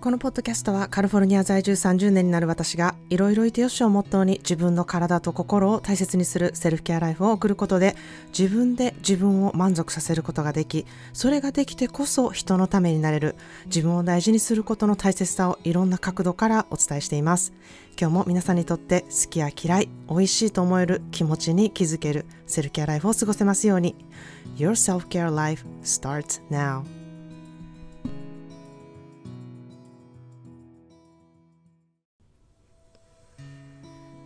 このポッドキャストはカリフォルニア在住30年になる私がいろいろいてよしをモットーに自分の体と心を大切にするセルフケアライフを送ることで自分で自分を満足させることができそれができてこそ人のためになれる自分を大事にすることの大切さをいろんな角度からお伝えしています。今日も皆さんにとって好きや嫌い美味しいと思える気持ちに気づけるセルフケアライフを過ごせますように。Your self-care life starts now.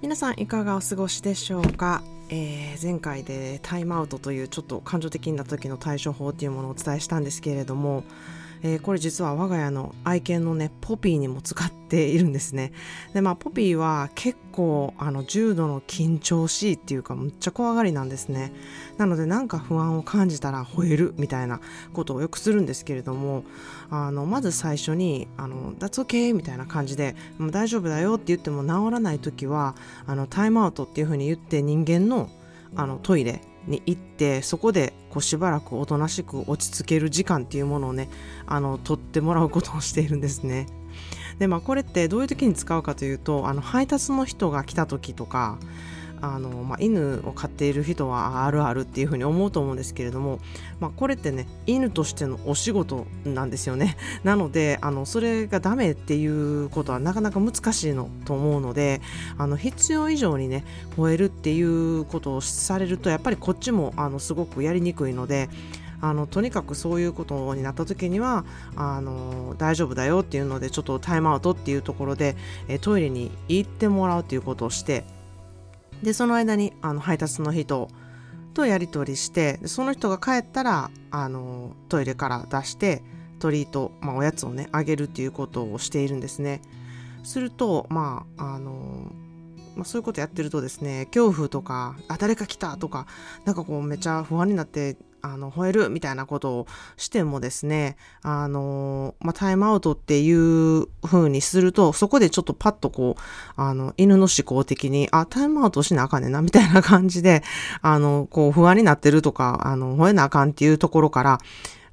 皆さんいかがお過ごしでしょうか、えー、前回でタイムアウトというちょっと感情的になった時の対処法というものをお伝えしたんですけれどもえー、これ実は我が家の愛犬のねポピーにも使っているんですね。でまあポピーは結構あの重度の緊張しいっていうかむっちゃ怖がりなんですね。なのでなんか不安を感じたら吠えるみたいなことをよくするんですけれどもあのまず最初に「あの That's okay」みたいな感じで「もう大丈夫だよ」って言っても治らない時はあのタイムアウトっていうふうに言って人間のあのトイレに行ってそこでこうしばらくおとなしく落ち着ける時間っていうものをねあの取ってもらうことをしているんですね。でまあこれってどういう時に使うかというとあの配達の人が来た時とかあの、まあ、犬を飼っている人はあるあるっていうふうに思うと思うんですけれども、まあ、これってね犬としてのお仕事なんですよね。なのであのそれがダメっていうことはなかなか難しいのと思うのであの必要以上にね吠えるっていうことをされるとやっぱりこっちもあのすごくやりにくいのであのとにかくそういうことになった時にはあの大丈夫だよっていうのでちょっとタイムアウトっていうところでえトイレに行ってもらうっていうことをしてでその間にあの配達の人とやり取りしてその人が帰ったらあのトイレから出してトリート、まあ、おやつをねあげるっていうことをしているんですね。するとまああのまあ、そういうことやってるとですね恐怖とかあ誰か来たとかなんかこうめちゃ不安になってあの吠えるみたいなことをしてもですねあの、まあ、タイムアウトっていう風にするとそこでちょっとパッとこうあの犬の思考的にあタイムアウトしなあかんねんなみたいな感じであのこう不安になってるとかあの吠えなあかんっていうところから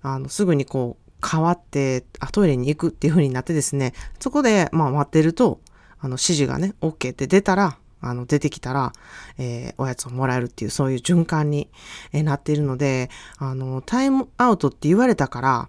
あのすぐにこう変わってあトイレに行くっていう風になってですねそこで、まあ、待ってるとあの指示がね OK って出たらあの出てきたら、えー、おやつをもらえるっていうそういう循環に、えー、なっているのであのタイムアウトって言われたから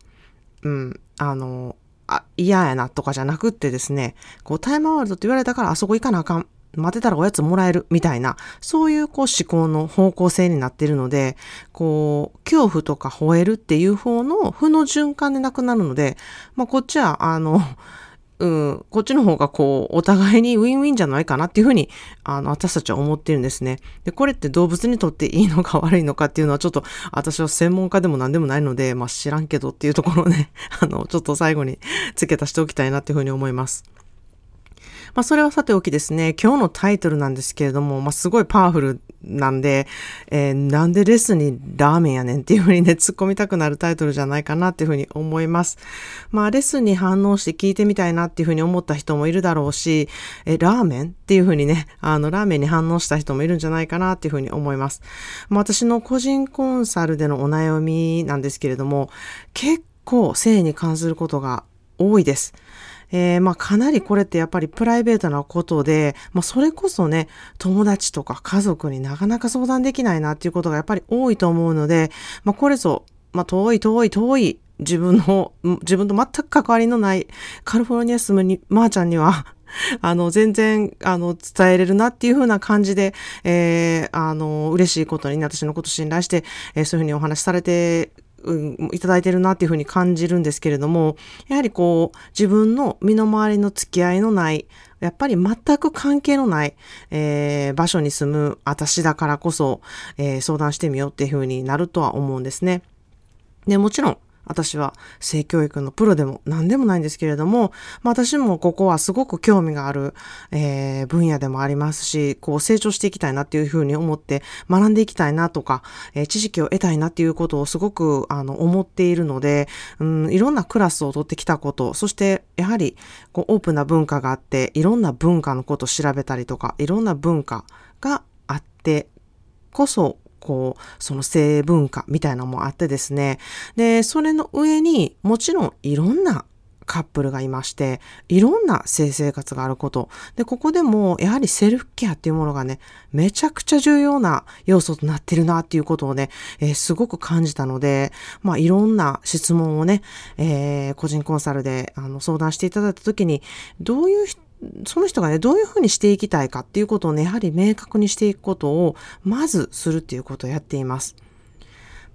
うんあのあ嫌やなとかじゃなくってですねこうタイムアウトって言われたからあそこ行かなあかん待てたらおやつもらえるみたいな、そういうこう思考の方向性になっているので、こう、恐怖とか吠えるっていう方の負の循環でなくなるので、まあこっちは、あの、うん、こっちの方がこう、お互いにウィンウィンじゃないかなっていうふうに、あの、私たちは思ってるんですね。で、これって動物にとっていいのか悪いのかっていうのはちょっと、私は専門家でも何でもないので、まあ知らんけどっていうところをね、あの、ちょっと最後に 付け足しておきたいなっていうふうに思います。まあ、それはさておきですね、今日のタイトルなんですけれども、まあ、すごいパワフルなんで、えー、なんでレスにラーメンやねんっていうふうにね、突っ込みたくなるタイトルじゃないかなっていうふうに思います。まあ、レッスンに反応して聞いてみたいなっていうふうに思った人もいるだろうし、え、ラーメンっていうふうにね、あの、ラーメンに反応した人もいるんじゃないかなっていうふうに思います。まあ、私の個人コンサルでのお悩みなんですけれども、結構性に関することが多いです。えー、まあかなりこれってやっぱりプライベートなことで、まあそれこそね、友達とか家族になかなか相談できないなっていうことがやっぱり多いと思うので、まあこれぞ、まあ遠い遠い遠い自分の、自分と全く関わりのないカリフォルニア住むに、まー、あ、ちゃんには あの、全然、あの、伝えれるなっていう風な感じで、えー、あの、嬉しいことに、私のこと信頼して、えー、そういうふうにお話しされてうん、いただいてるなっていうふうに感じるんですけれども、やはりこう、自分の身の回りの付き合いのない、やっぱり全く関係のない、えー、場所に住む私だからこそ、えー、相談してみようっていうふうになるとは思うんですね。で、もちろん、私は性教育のプロでも何でもないんですけれども、まあ、私もここはすごく興味がある、えー、分野でもありますし、こう成長していきたいなっていうふうに思って学んでいきたいなとか、えー、知識を得たいなっていうことをすごくあの思っているので、うん、いろんなクラスを取ってきたこと、そしてやはりこうオープンな文化があって、いろんな文化のことを調べたりとか、いろんな文化があってこそこう、その性文化みたいなのもあってですね。で、それの上にもちろんいろんなカップルがいまして、いろんな性生活があること。で、ここでもやはりセルフケアっていうものがね、めちゃくちゃ重要な要素となってるなっていうことをね、えー、すごく感じたので、まあいろんな質問をね、えー、個人コンサルであの相談していただいた時に、どういう人その人がね、どういうふうにしていきたいかっていうことをね、やはり明確にしていくことを、まずするっていうことをやっています。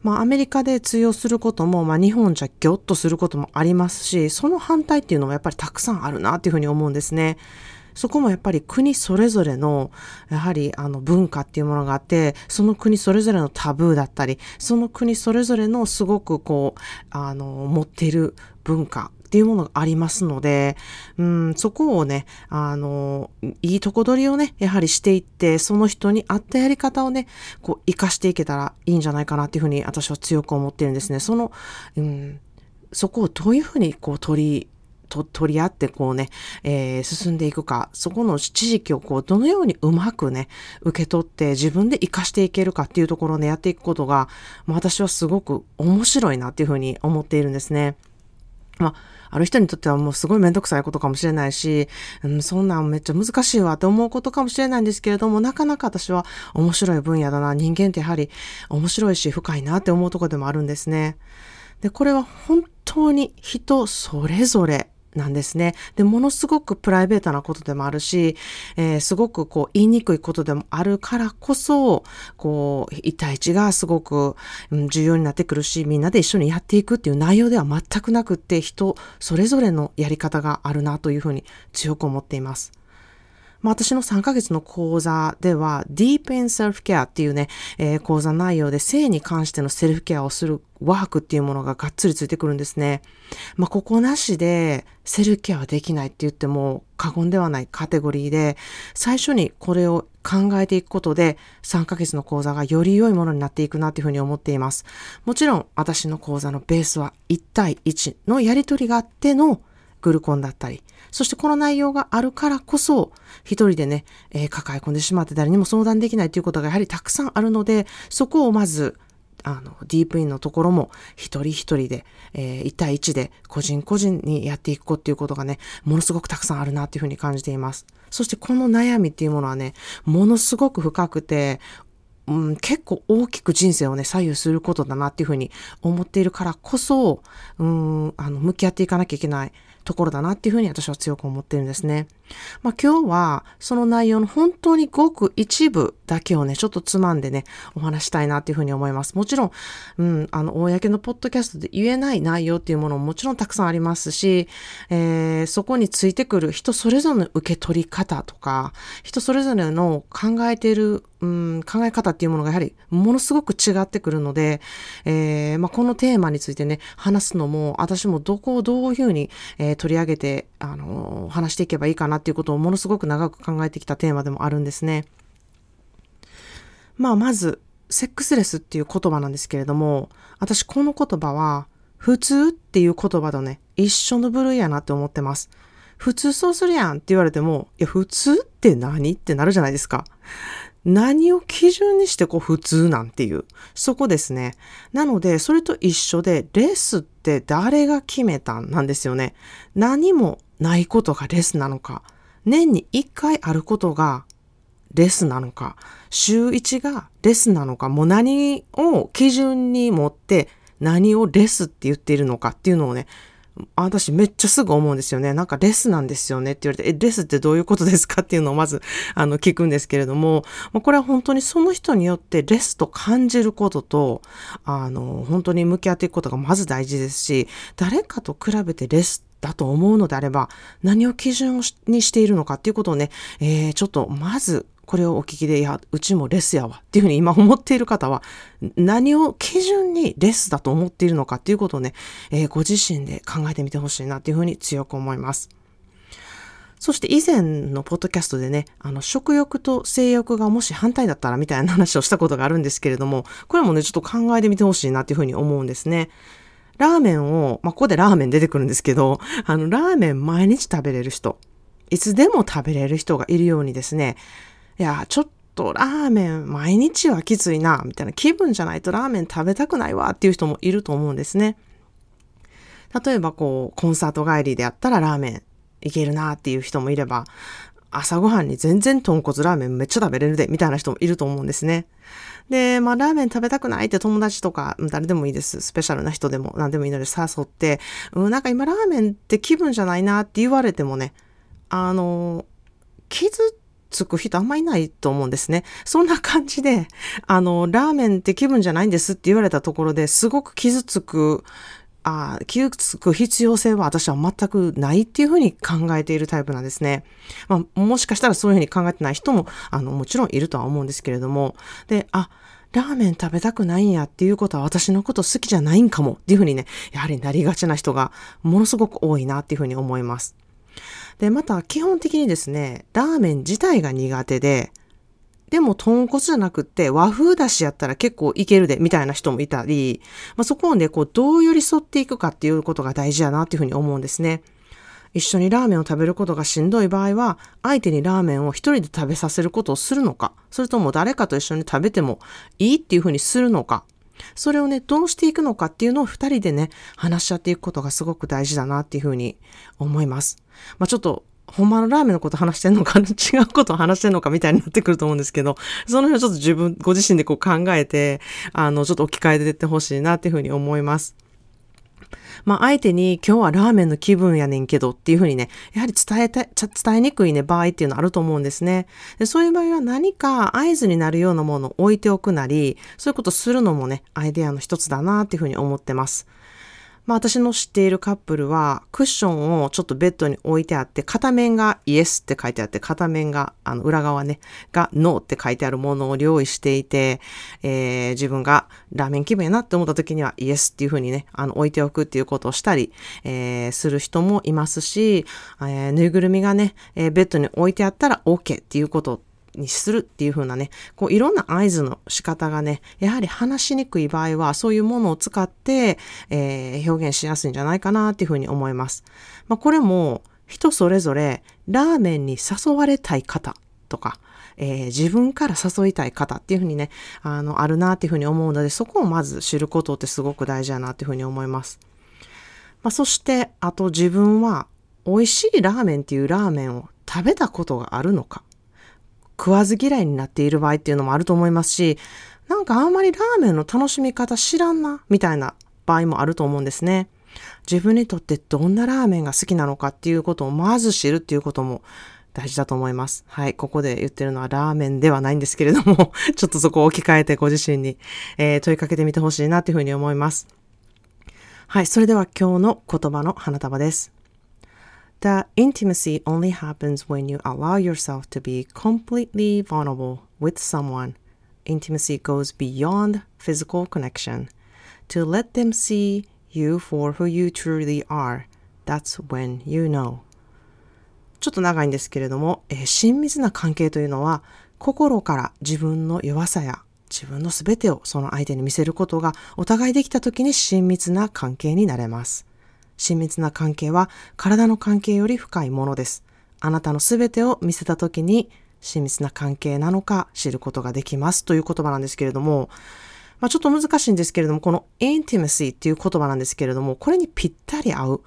まあ、アメリカで通用することも、まあ、日本じゃギョッとすることもありますし、その反対っていうのもやっぱりたくさんあるなっていうふうに思うんですね。そこもやっぱり国それぞれの、やはりあの文化っていうものがあって、その国それぞれのタブーだったり、その国それぞれのすごくこう、あの、持っている文化っていうものがありますので、うん、そこをね、あの、いいとこ取りをね、やはりしていって、その人に合ったやり方をね、こう、活かしていけたらいいんじゃないかなっていうふうに私は強く思ってるんですね。その、うん、そこをどういうふうにこう取り、と取り合ってこうね、えー、進んでいくか、そこの知識をこう、どのようにうまくね、受け取って自分で活かしていけるかっていうところをね、やっていくことが、私はすごく面白いなっていうふうに思っているんですね。まあある人にとってはもうすごいめんどくさいことかもしれないし、うん、そんなんめっちゃ難しいわって思うことかもしれないんですけれども、なかなか私は面白い分野だな。人間ってやはり面白いし深いなって思うとこでもあるんですね。で、これは本当に人それぞれなんですね。で、ものすごくプライベートなことでもあるし、えー、すごくこう言いにくいことでもあるからこそ、こう、一対一がすごく、重要になってくるし、みんなで一緒にやっていくっていう内容では全くなくって、人それぞれのやり方があるなというふうに強く思っています。まあ、私の3ヶ月の講座では Deep in Self-Care っていうね、えー、講座内容で性に関してのセルフケアをするワークっていうものががっつりついてくるんですね。まあ、ここなしでセルフケアはできないって言っても過言ではないカテゴリーで、最初にこれを考えていくことで3ヶ月の講座がより良いものになっていくなっていうふうに思っています。もちろん私の講座のベースは1対1のやりとりがあってのグルコンだったり、そしてこの内容があるからこそ、一人でね、えー、抱え込んでしまって誰にも相談できないということがやはりたくさんあるので、そこをまず、あの、ディープインのところも一人一人で、えー、1対1で個人個人にやっていくっていうことがね、ものすごくたくさんあるなっていうふうに感じています。そしてこの悩みっていうものはね、ものすごく深くて、うん、結構大きく人生をね、左右することだなっていうふうに思っているからこそ、うん、あの、向き合っていかなきゃいけないところだなっていうふうに私は強く思ってるんですね。まあ今日はその内容の本当にごく一部だけをね、ちょっとつまんでね、お話したいなっていうふうに思います。もちろん、うん、あの、公のポッドキャストで言えない内容っていうものももちろんたくさんありますし、えー、そこについてくる人それぞれの受け取り方とか、人それぞれの考えている、うん、考え方っていうものがやはりものすごく違ってくるので、えー、まあ、このテーマについてね、話すのも、私もどこをどういうふうに、えー、取り上げて、あの話していけばいいかなっていうことをものすごく長く考えてきたテーマでもあるんですね。まあ、まず、セックスレスっていう言葉なんですけれども、私この言葉は、普通っていう言葉とね、一緒の部類やなって思ってます。普通そうするやんって言われても、いや、普通って何ってなるじゃないですか。何を基準にしてこう普通なんていう、そこですね。なので、それと一緒で、レスって誰が決めたんなんですよね。何もないことがレスなのか、年に1回あることがレスなのか、週1がレスなのか、もう何を基準に持って何をレスって言っているのかっていうのをね、私めっちゃすぐ思うんですよね。なんかレスなんですよねって言われて、え、レスってどういうことですかっていうのをまず、あの、聞くんですけれども、これは本当にその人によってレスと感じることと、あの、本当に向き合っていくことがまず大事ですし、誰かと比べてレスだと思うのであれば、何を基準にしているのかっていうことをね、えー、ちょっとまずこれをお聞きで、いや、うちもレスやわっていうふうに今思っている方は、何を基準にレスだと思っているのかっていうことをね、えー、ご自身で考えてみてほしいなっていうふうに強く思います。そして以前のポッドキャストでね、あの、食欲と性欲がもし反対だったらみたいな話をしたことがあるんですけれども、これもね、ちょっと考えてみてほしいなっていうふうに思うんですね。ラーメンを、まあ、ここでラーメン出てくるんですけど、あの、ラーメン毎日食べれる人、いつでも食べれる人がいるようにですね、いや、ちょっとラーメン毎日はきついな、みたいな気分じゃないとラーメン食べたくないわっていう人もいると思うんですね。例えばこう、コンサート帰りであったらラーメンいけるなっていう人もいれば、朝ごはんに全然豚骨ラーメンめっちゃ食べれるで、みたいな人もいると思うんですね。で、まあ、ラーメン食べたくないって友達とか、誰でもいいです。スペシャルな人でも何でもいいので誘って、うん、なんか今ラーメンって気分じゃないなって言われてもね、あの、傷つく人あんまいないと思うんですね。そんな感じで、あの、ラーメンって気分じゃないんですって言われたところですごく傷つくあ傷つく必要性は私は全くないっていうふうに考えているタイプなんですね。まあ、もしかしたらそういうふうに考えてない人も、あの、もちろんいるとは思うんですけれども、で、あ、ラーメン食べたくないんやっていうことは私のこと好きじゃないんかもっていうふうにね、やはりなりがちな人がものすごく多いなっていうふうに思います。で、また基本的にですね、ラーメン自体が苦手で、でも豚骨じゃなくって和風だしやったら結構いけるでみたいな人もいたり、まあ、そこをね、こうどう寄り添っていくかっていうことが大事だなっていうふうに思うんですね。一緒にラーメンを食べることがしんどい場合は、相手にラーメンを一人で食べさせることをするのか、それとも誰かと一緒に食べてもいいっていうふうにするのか、それをね、どうしていくのかっていうのを二人でね、話し合っていくことがすごく大事だなっていうふうに思います。まあちょっとほんまのラーメンのこと話してんのか、違うことを話してんのかみたいになってくると思うんですけど、その辺はちょっと自分、ご自身でこう考えて、あの、ちょっと置き換えていってほしいなっていうふうに思います。まあ、相手に今日はラーメンの気分やねんけどっていうふうにね、やはり伝えた、伝えにくいね、場合っていうのあると思うんですね。でそういう場合は何か合図になるようなものを置いておくなり、そういうことするのもね、アイデアの一つだなっていうふうに思ってます。まあ私の知っているカップルはクッションをちょっとベッドに置いてあって片面がイエスって書いてあって片面があの裏側ねがノーって書いてあるものを用意していて、えー、自分がラーメン気分やなって思った時にはイエスっていう風にねあの置いておくっていうことをしたり、えー、する人もいますし、えー、ぬいぐるみがね、えベッドに置いてあったら OK っていうことにするっていう風なね、こういろんな合図の仕方がね、やはり話しにくい場合はそういうものを使って、えー、表現しやすいんじゃないかなっていう風に思います。まあ、これも人それぞれラーメンに誘われたい方とか、えー、自分から誘いたい方っていう風にね、あの、あるなっていう風に思うので、そこをまず知ることってすごく大事だなっていう風に思います。まあ、そして、あと自分は美味しいラーメンっていうラーメンを食べたことがあるのか。食わず嫌いになっている場合っていうのもあると思いますし、なんかあんまりラーメンの楽しみ方知らんな、みたいな場合もあると思うんですね。自分にとってどんなラーメンが好きなのかっていうことをまず知るっていうことも大事だと思います。はい。ここで言ってるのはラーメンではないんですけれども、ちょっとそこを置き換えてご自身に、えー、問いかけてみてほしいなっていうふうに思います。はい。それでは今日の言葉の花束です。The intimacy only happens when you allow yourself to be completely vulnerable with someone. Intimacy goes beyond physical connection. To let them see you for who you truly are, that's when you know. ちょっと長いんですけれども、えー、親密な関係というのは、心から自分の弱さや自分の全てをその相手に見せることがお互いできた時に親密な関係になれます。親密な関係は体の関係より深いものです。あなたの全てを見せた時に親密な関係なのか知ることができますという言葉なんですけれども、まあ、ちょっと難しいんですけれども、この intimacy っていう言葉なんですけれども、これにぴったり合う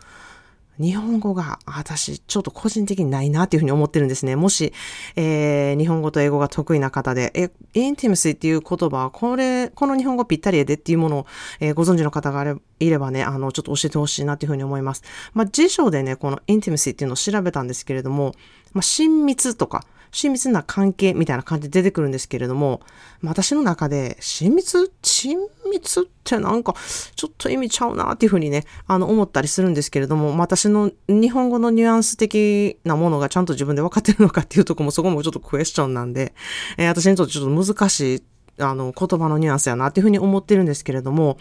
日本語が私ちょっと個人的にないなっていうふうに思ってるんですね。もし、えー、日本語と英語が得意な方で、え、 intimacy っていう言葉これ、この日本語ぴったりでっていうものを、えー、ご存知の方がいればね、あの、ちょっと教えてほしいなっていうふうに思います。まあ、辞書でね、この intimacy っていうのを調べたんですけれども、まあ、親密とか、親密な関係みたいな感じで出てくるんですけれども、私の中で親密？親密ってなんかちょっと意味ちゃうなっていうふうにね、あの思ったりするんですけれども、私の日本語のニュアンス的なものがちゃんと自分で分かってるのかっていうとこもそこもちょっとクエスチョンなんで、えー、私にとってちょっと難しいあの言葉のニュアンスやなっていうふうに思ってるんですけれども、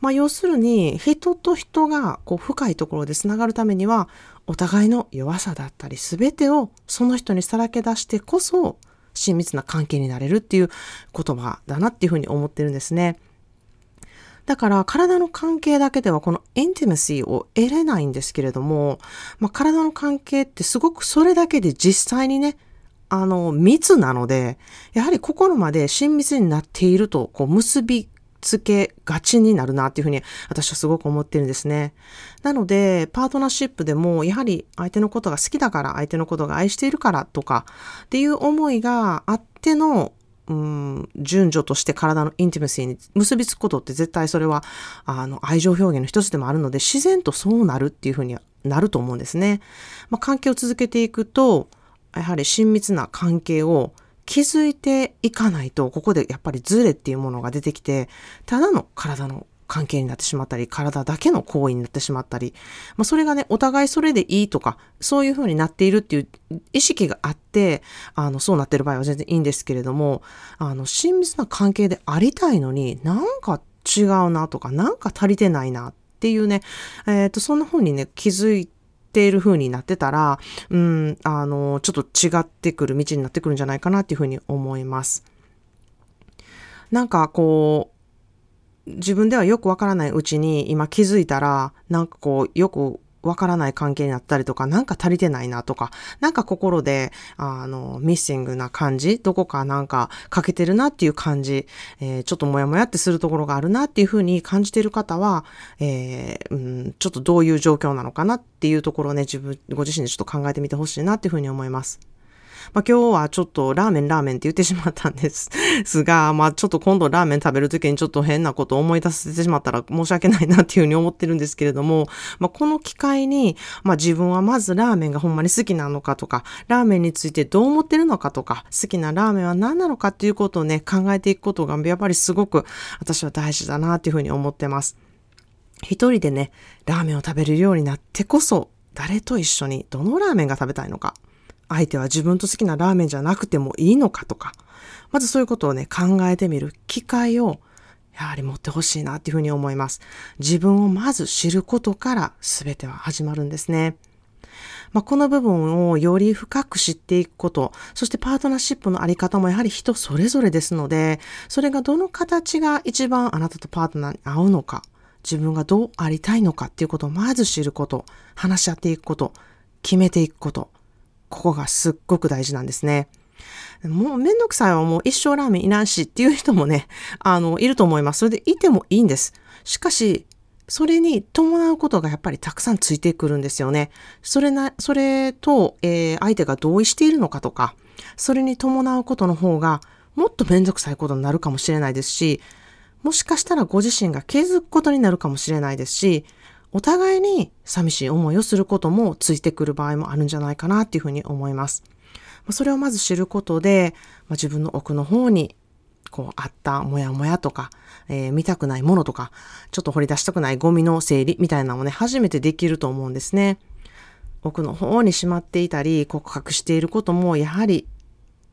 まあ要するに人と人がこう深いところで繋がるためにはお互いの弱さだったり全てをその人にさらけ出してこそ親密な関係になれるっていう言葉だなっていうふうに思ってるんですね。だから体の関係だけではこのインティマシーを得れないんですけれども、まあ、体の関係ってすごくそれだけで実際にね、あの、密なので、やはり心まで親密になっているとこう結びつけがちになるなっていうふうに私はすごく思ってるんですね。なので、パートナーシップでも、やはり相手のことが好きだから、相手のことが愛しているからとか、っていう思いがあっての、うん、順序として体のインティメシーに結びつくことって絶対それは、あの、愛情表現の一つでもあるので、自然とそうなるっていうふうになると思うんですね。まあ、関係を続けていくと、やはり親密な関係を気づいていかないと、ここでやっぱりズレっていうものが出てきて、ただの体の関係になってしまったり、体だけの行為になってしまったり、まあ、それがね、お互いそれでいいとか、そういう風になっているっていう意識があって、あの、そうなってる場合は全然いいんですけれども、あの、親密な関係でありたいのになんか違うなとか、なんか足りてないなっていうね、えっ、ー、と、そんな風にね、気づいて、ている風になってたら、うん、あの、ちょっと違ってくる道になってくるんじゃないかなっていう風に思います。なんかこう、自分ではよくわからないうちに今気づいたら、なんかこう、よくわからない関係になったりとか、なんか足りてないなとか、なんか心で、あの、ミッシングな感じ、どこかなんか欠けてるなっていう感じ、えー、ちょっとモヤモヤってするところがあるなっていうふうに感じてる方は、えー、うん、ちょっとどういう状況なのかなっていうところをね、自分、ご自身でちょっと考えてみてほしいなっていうふうに思います。まあ、今日はちょっとラーメンラーメンって言ってしまったんで すが、まあ、ちょっと今度ラーメン食べるときにちょっと変なことを思い出せてしまったら申し訳ないなっていうふうに思ってるんですけれども、まあ、この機会に、まあ、自分はまずラーメンがほんまに好きなのかとか、ラーメンについてどう思ってるのかとか、好きなラーメンは何なのかっていうことをね、考えていくことがやっぱりすごく私は大事だなっていうふうに思ってます。一人でね、ラーメンを食べるようになってこそ、誰と一緒にどのラーメンが食べたいのか。相手は自分と好きなラーメンじゃなくてもいいのかとか、まずそういうことをね、考えてみる機会を、やはり持ってほしいなっていうふうに思います。自分をまず知ることから全ては始まるんですね。まあ、この部分をより深く知っていくこと、そしてパートナーシップのあり方もやはり人それぞれですので、それがどの形が一番あなたとパートナーに合うのか、自分がどうありたいのかっていうことをまず知ること、話し合っていくこと、決めていくこと、ここがすっごく大事なんですね。もうめんどくさいはもう一生ラーメンいらんしっていう人もね、あの、いると思います。それでいてもいいんです。しかし、それに伴うことがやっぱりたくさんついてくるんですよね。それな、それと、えー、相手が同意しているのかとか、それに伴うことの方がもっとめんどくさいことになるかもしれないですし、もしかしたらご自身が気づくことになるかもしれないですし、お互いに寂しい思いをすることもついてくる場合もあるんじゃないかなっていうふうに思います。それをまず知ることで、まあ、自分の奥の方にこうあったモヤモヤとか、えー、見たくないものとか、ちょっと掘り出したくないゴミの整理みたいなのもね、初めてできると思うんですね。奥の方にしまっていたり、告白していることも、やはり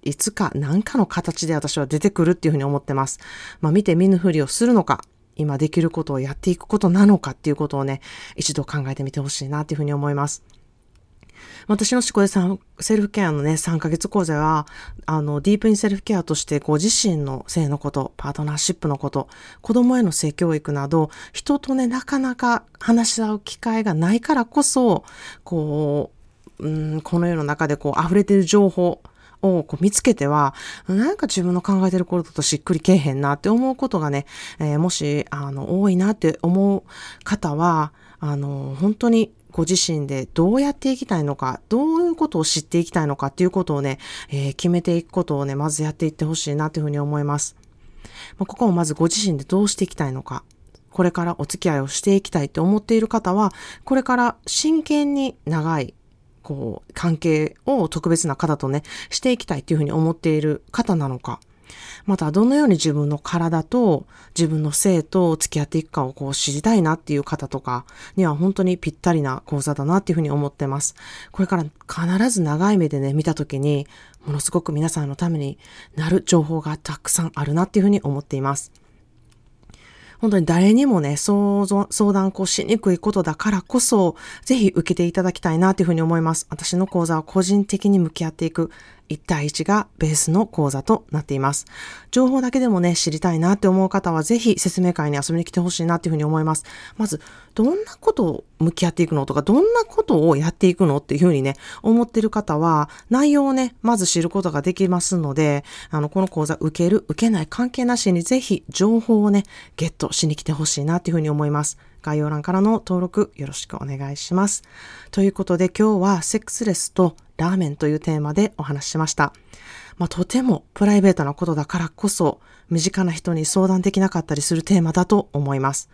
いつか何かの形で私は出てくるっていうふうに思ってます。まあ見て見ぬふりをするのか、今できることをやっていくことなのかっていうことをね、一度考えてみてほしいなっていうふうに思います。私の思考でさんセルフケアのね、3ヶ月講座は、あの、ディープインセルフケアとしてご自身の性のこと、パートナーシップのこと、子供への性教育など、人とね、なかなか話し合う機会がないからこそ、こう、うん、この世の中でこう溢れてる情報、をこう見つけては、なんか自分の考えてることとしっくりけえへんなって思うことがね、えー、もし、あの、多いなって思う方は、あの、本当にご自身でどうやっていきたいのか、どういうことを知っていきたいのかっていうことをね、えー、決めていくことをね、まずやっていってほしいなというふうに思います。まあ、ここをまずご自身でどうしていきたいのか、これからお付き合いをしていきたいと思っている方は、これから真剣に長いこう、関係を特別な方とね、していきたいっていうふうに思っている方なのか、またどのように自分の体と自分の性と付き合っていくかをこう知りたいなっていう方とかには本当にぴったりな講座だなっていうふうに思ってます。これから必ず長い目でね、見たときにものすごく皆さんのためになる情報がたくさんあるなっていうふうに思っています。本当に誰にもね、相談こうしにくいことだからこそ、ぜひ受けていただきたいなというふうに思います。私の講座は個人的に向き合っていく1対1がベースの講座となっています。情報だけでもね、知りたいなって思う方はぜひ説明会に遊びに来てほしいなっていうふうに思います。まず、どんなことを向き合っていくのとか、どんなことをやっていくのっていうふうにね、思ってる方は、内容をね、まず知ることができますので、あの、この講座受ける、受けない関係なしにぜひ情報をね、ゲットしに来てほしいなっていうふうに思います。概要欄からの登録よろしくお願いします。ということで今日はセックスレスとラーメンというテーマでお話ししました。まあ、とてもプライベートなことだからこそ身近な人に相談できなかったりするテーマだと思います。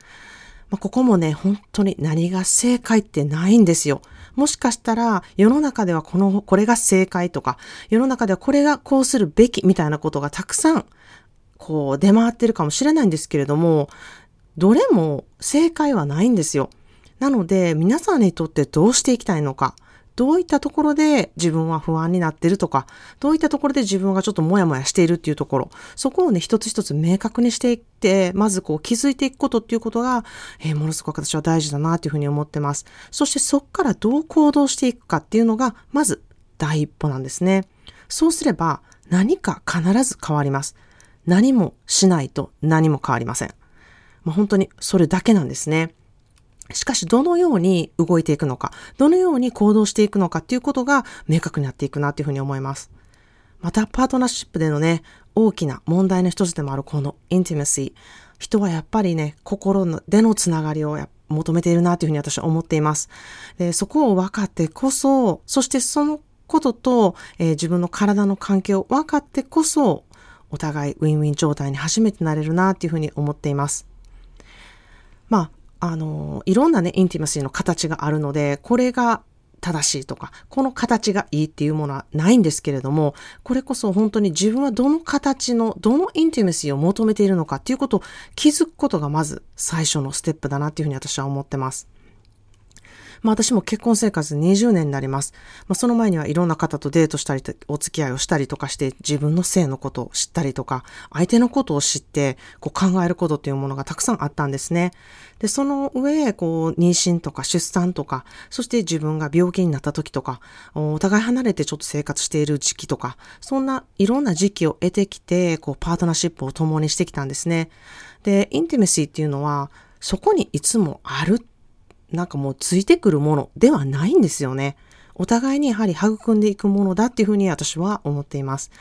まあ、ここもね、本当に何が正解ってないんですよ。もしかしたら世の中ではこの、これが正解とか、世の中ではこれがこうするべきみたいなことがたくさんこう出回ってるかもしれないんですけれども、どれも正解はないんですよ。なので皆さんにとってどうしていきたいのか、どういったところで自分は不安になってるとか、どういったところで自分がちょっとモヤモヤしているっていうところ、そこをね、一つ一つ明確にしていって、まずこう気づいていくことっていうことが、えー、ものすごく私は大事だなというふうに思ってます。そしてそこからどう行動していくかっていうのが、まず第一歩なんですね。そうすれば何か必ず変わります。何もしないと何も変わりません。まあ、本当にそれだけなんですね。しかし、どのように動いていくのか、どのように行動していくのかっていうことが明確になっていくなっていうふうに思います。また、パートナーシップでのね、大きな問題の一つでもあるこの intimacy。人はやっぱりね、心でのつながりを求めているなというふうに私は思っています。でそこを分かってこそ、そしてそのことと、えー、自分の体の関係を分かってこそ、お互いウィンウィン状態に初めてなれるなっていうふうに思っています。まあ、あの、いろんなね、インティマシーの形があるので、これが正しいとか、この形がいいっていうものはないんですけれども、これこそ本当に自分はどの形の、どのインティマシーを求めているのかっていうことを気づくことがまず最初のステップだなっていうふうに私は思ってます。まあ私も結婚生活20年になります。まあその前にはいろんな方とデートしたり、お付き合いをしたりとかして自分の性のことを知ったりとか、相手のことを知ってこう考えることっていうものがたくさんあったんですね。で、その上、こう妊娠とか出産とか、そして自分が病気になった時とか、お互い離れてちょっと生活している時期とか、そんないろんな時期を得てきて、こうパートナーシップを共にしてきたんですね。で、インティメシーっていうのは、そこにいつもあるなんかもうついてくるものではないんですよね。お互いにやはり育んでいくものだっていうふうに私は思っています。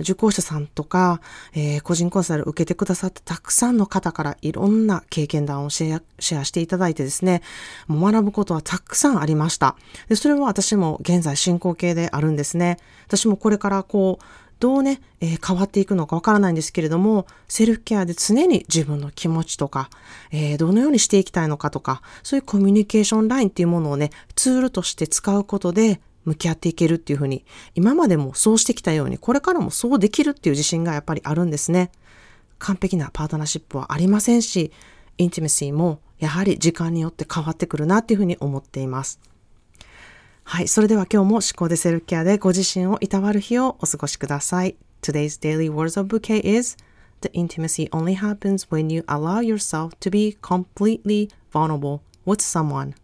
受講者さんとか、えー、個人コンサル受けてくださったたくさんの方からいろんな経験談をシェアシェアしていただいてですね、もう学ぶことはたくさんありました。で、それは私も現在進行形であるんですね。私もこれからこう、どうね、えー、変わっていくのかわからないんですけれども、セルフケアで常に自分の気持ちとか、えー、どのようにしていきたいのかとか、そういうコミュニケーションラインっていうものをね、ツールとして使うことで、向き合っていけるっていうふうに、今までもそうしてきたように、これからもそうできるっていう自信がやっぱりあるんですね。完璧なパートナーシップはありませんし、インティメシーもやはり時間によって変わってくるなっていうふうに思っています。はい。それでは今日も思考でセルフケアでご自身をいたわる日をお過ごしください。Today's daily words of bouquet is The intimacy only happens when you allow yourself to be completely vulnerable with someone.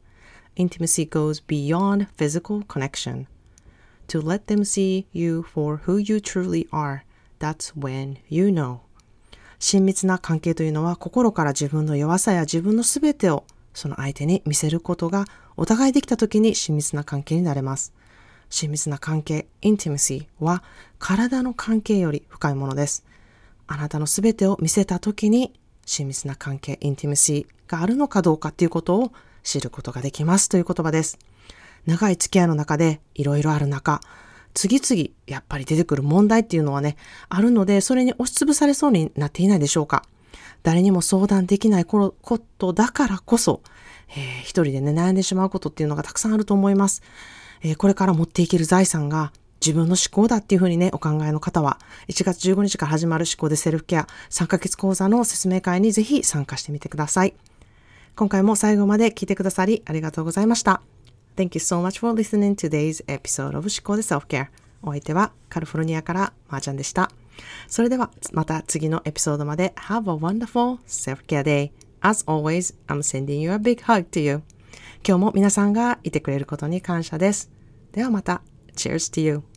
Intimacy goes beyond physical connection. To let them see you for who you truly are, that's when you know. 親密な関係というのは心から自分の弱さや自分のすべてをその相手に見せることがお互いできた時に親密な関係になれます。親密な関係、intimacy は体の関係より深いものです。あなたのすべてを見せた時に親密な関係、intimacy があるのかどうかっていうことを知ることができますという言葉です。長い付き合いの中でいろいろある中、次々やっぱり出てくる問題っていうのはね、あるので、それに押しつぶされそうになっていないでしょうか。誰にも相談できないことだからこそ、えー、一人でね、悩んでしまうことっていうのがたくさんあると思います。えー、これから持っていける財産が自分の思考だっていうふうにね、お考えの方は、1月15日から始まる思考でセルフケア3ヶ月講座の説明会にぜひ参加してみてください。今回も最後まで聞いてくださりありがとうございました。Thank you so much for listening to today's episode of 思考で Self-Care。お相手はカリフォルニアからまーちゃんでした。それではまた次のエピソードまで Have a wonderful self-care day. As always, I'm sending you a big hug to you. 今日も皆さんがいてくれることに感謝です。ではまた。Cheers to you.